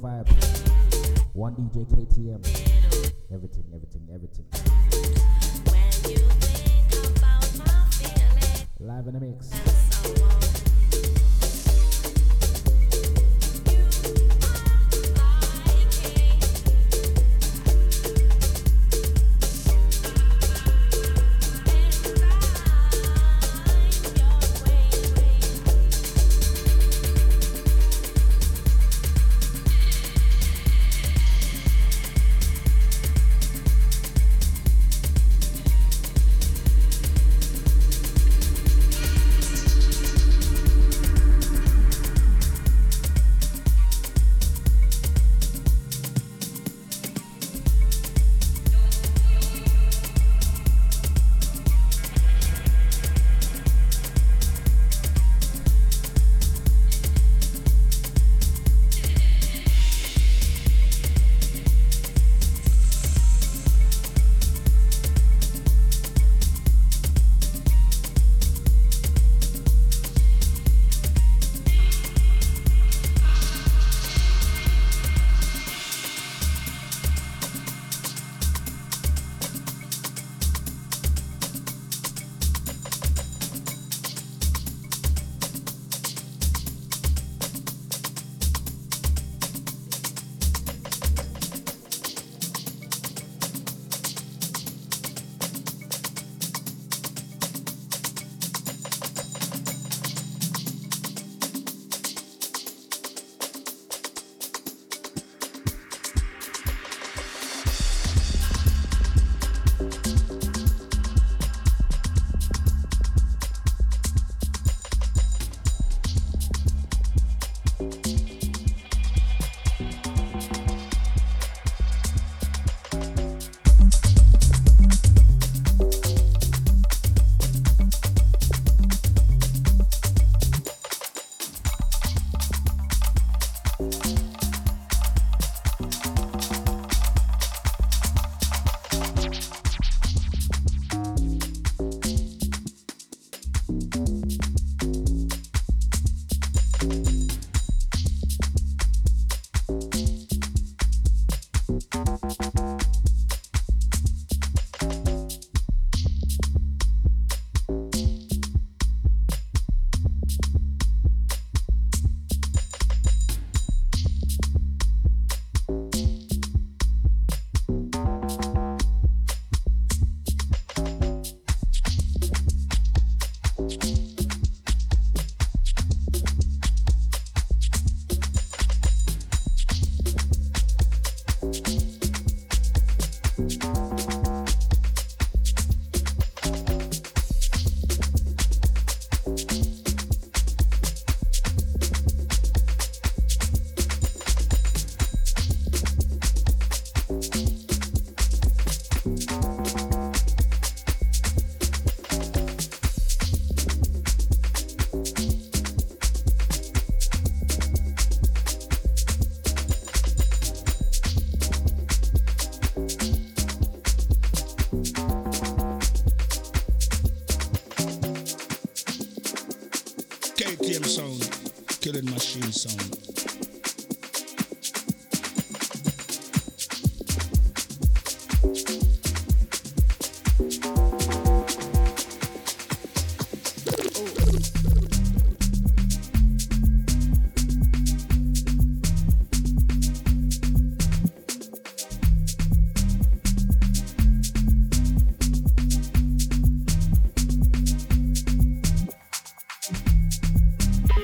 vibe.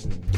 Cool.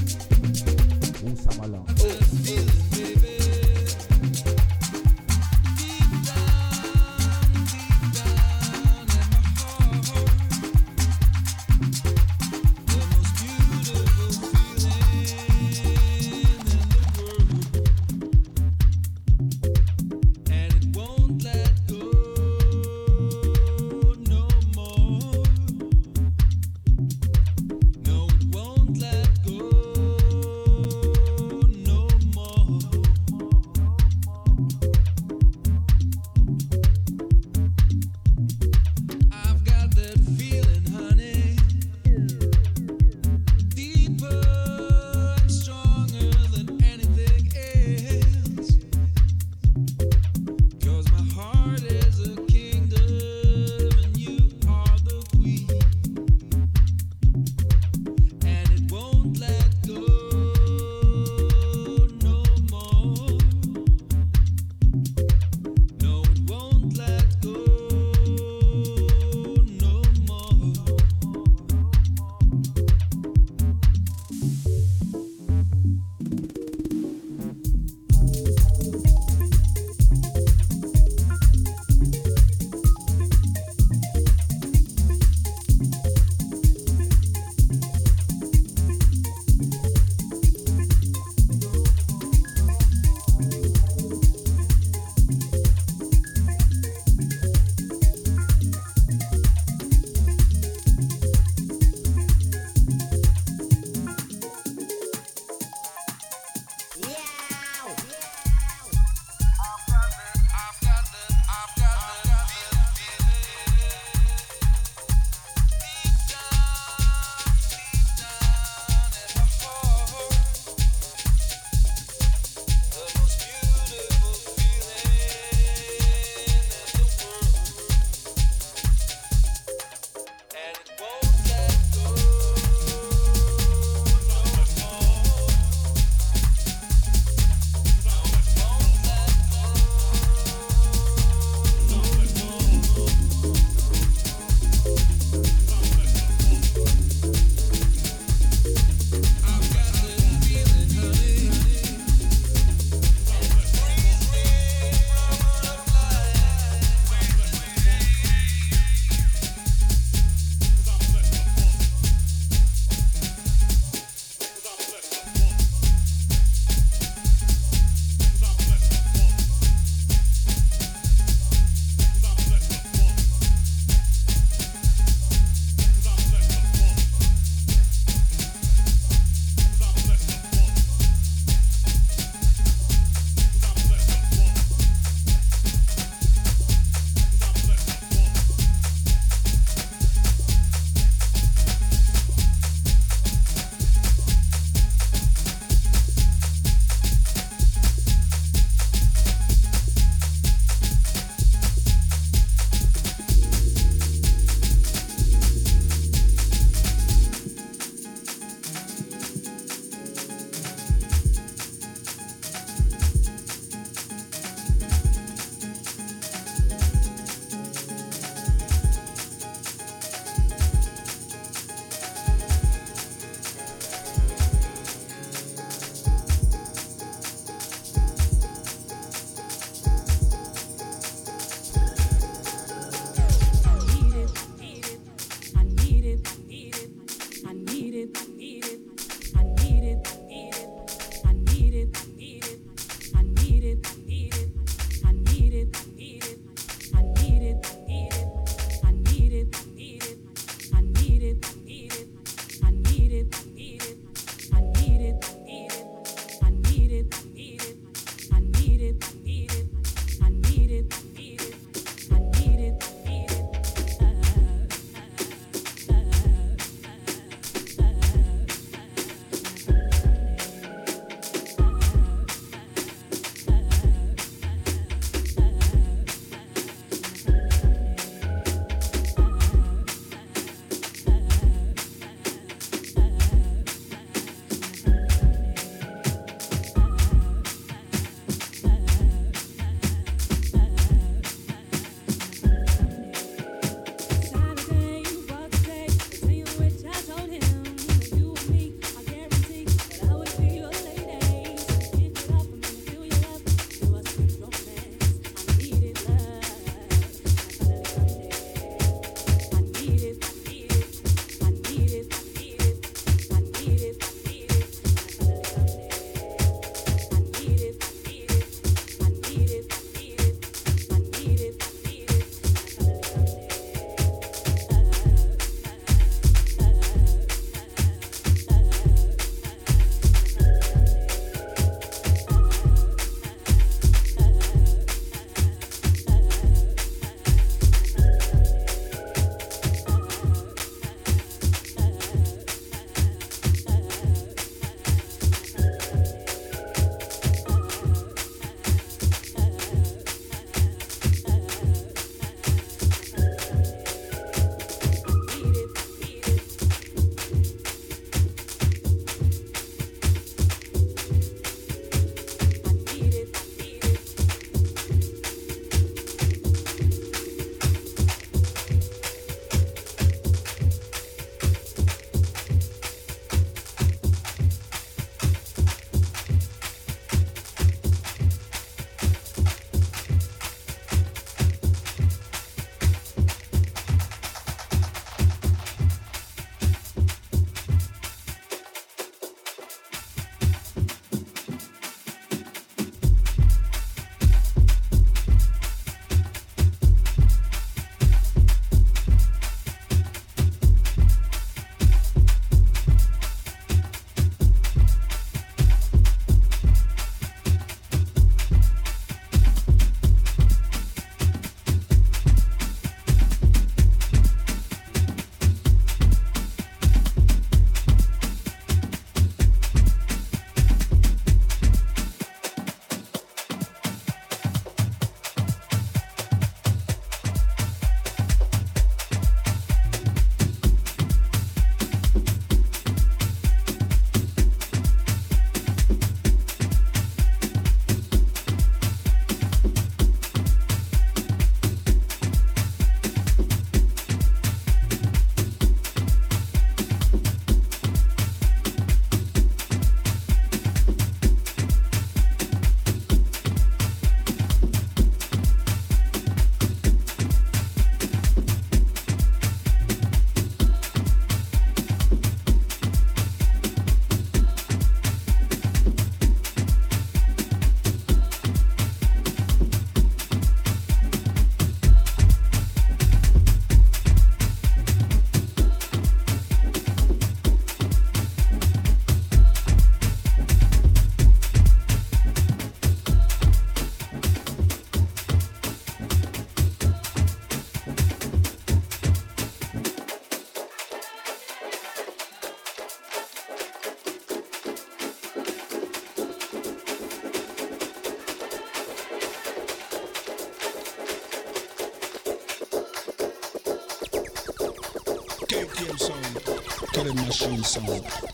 Machine sound.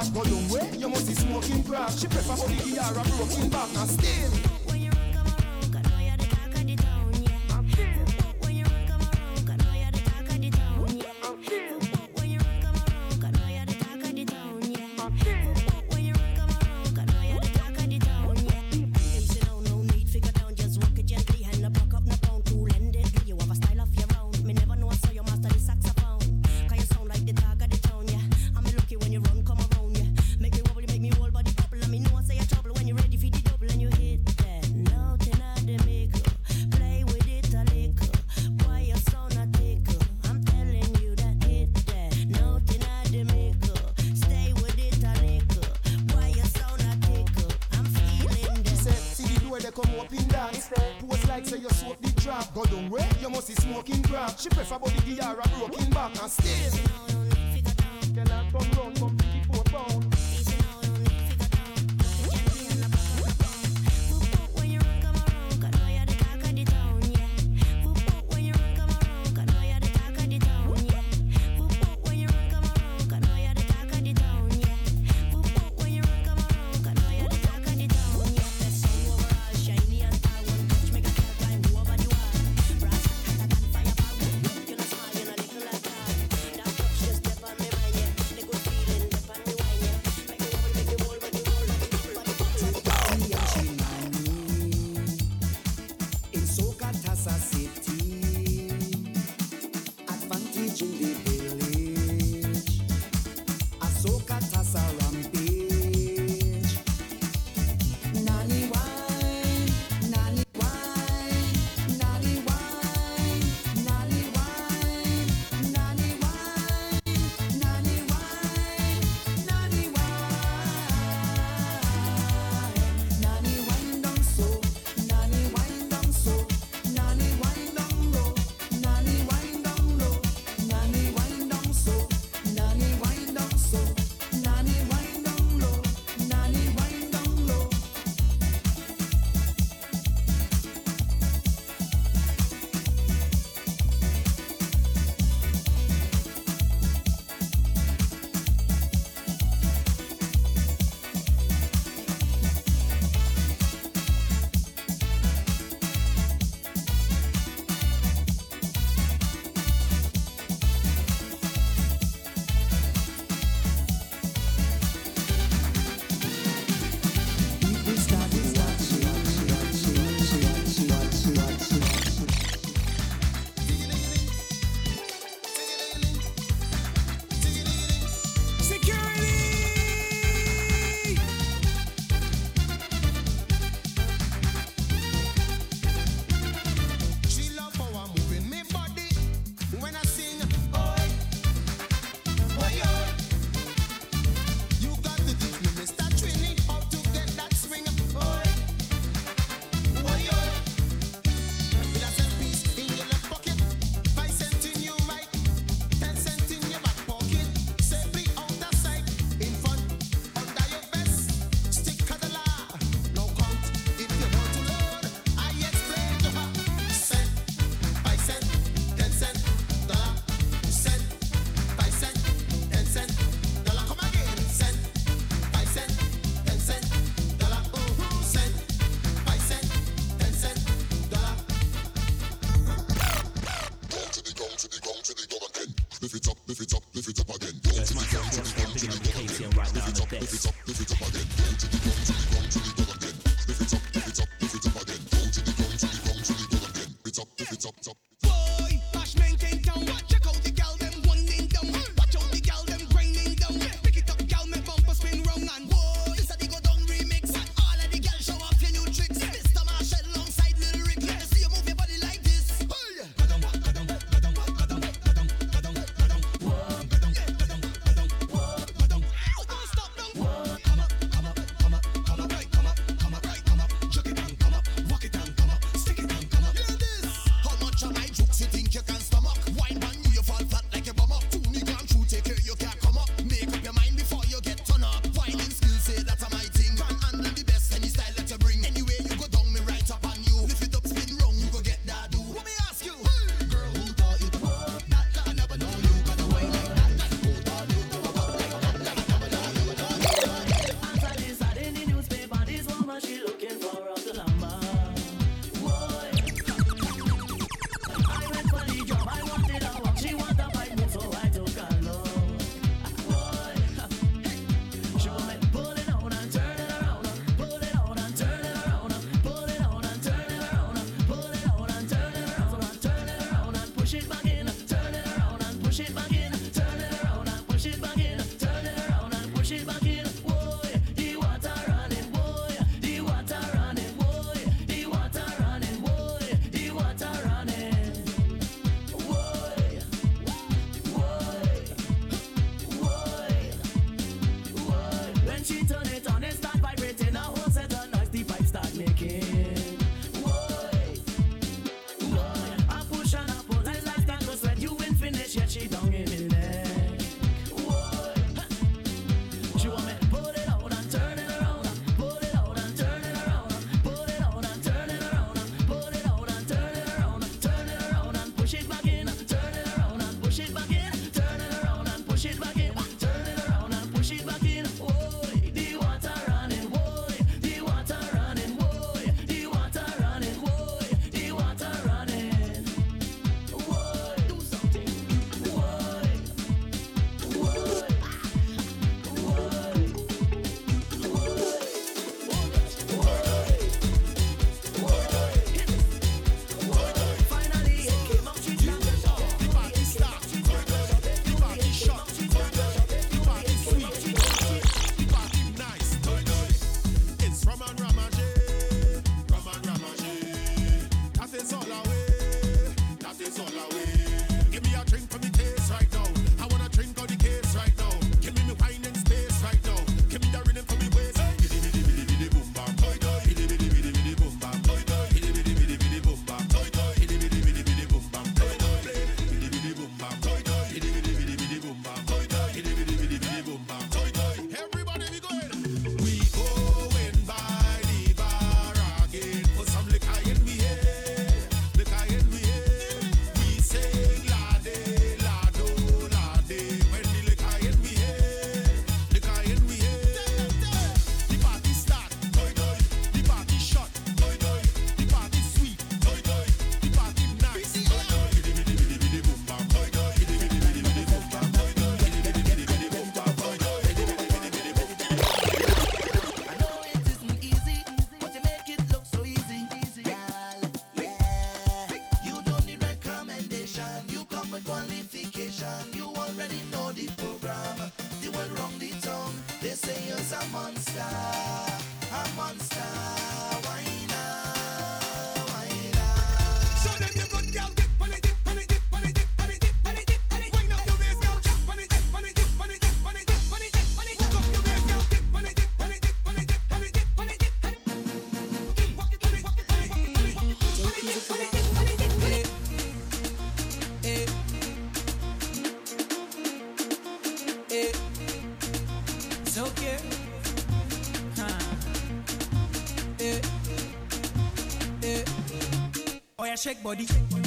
Drop. Go long way, you must be smoking crack. She prefer body or a broken back and still. Shake body.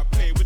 A. Play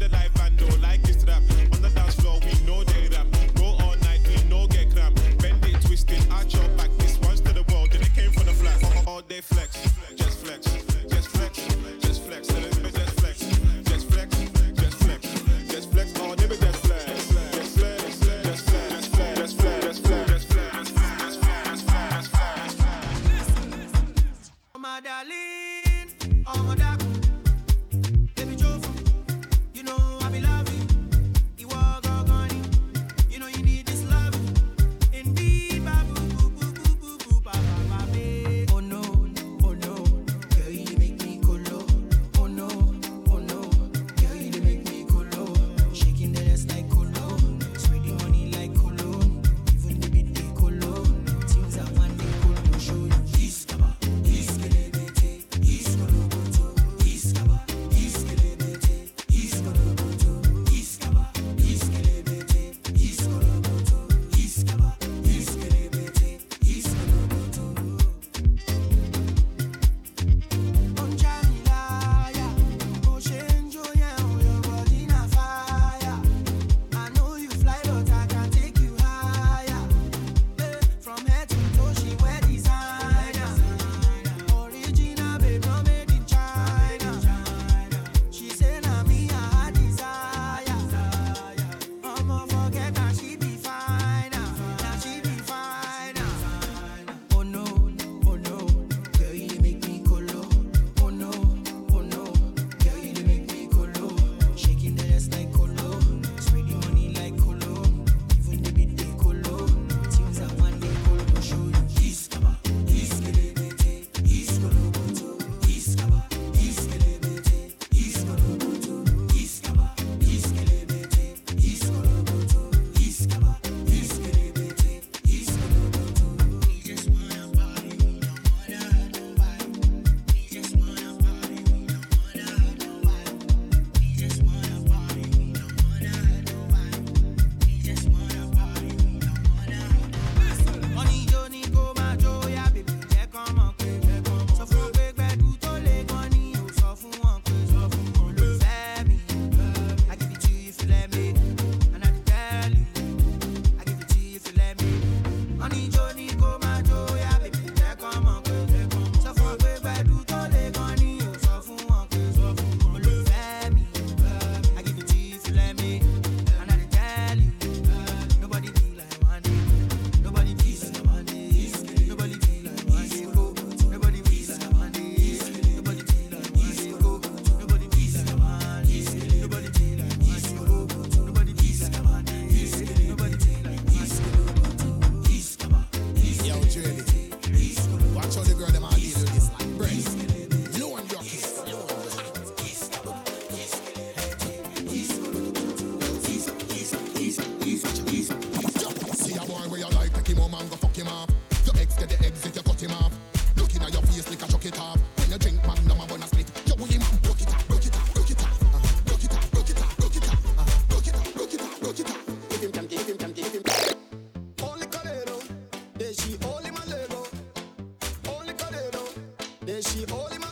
Yeah, she holy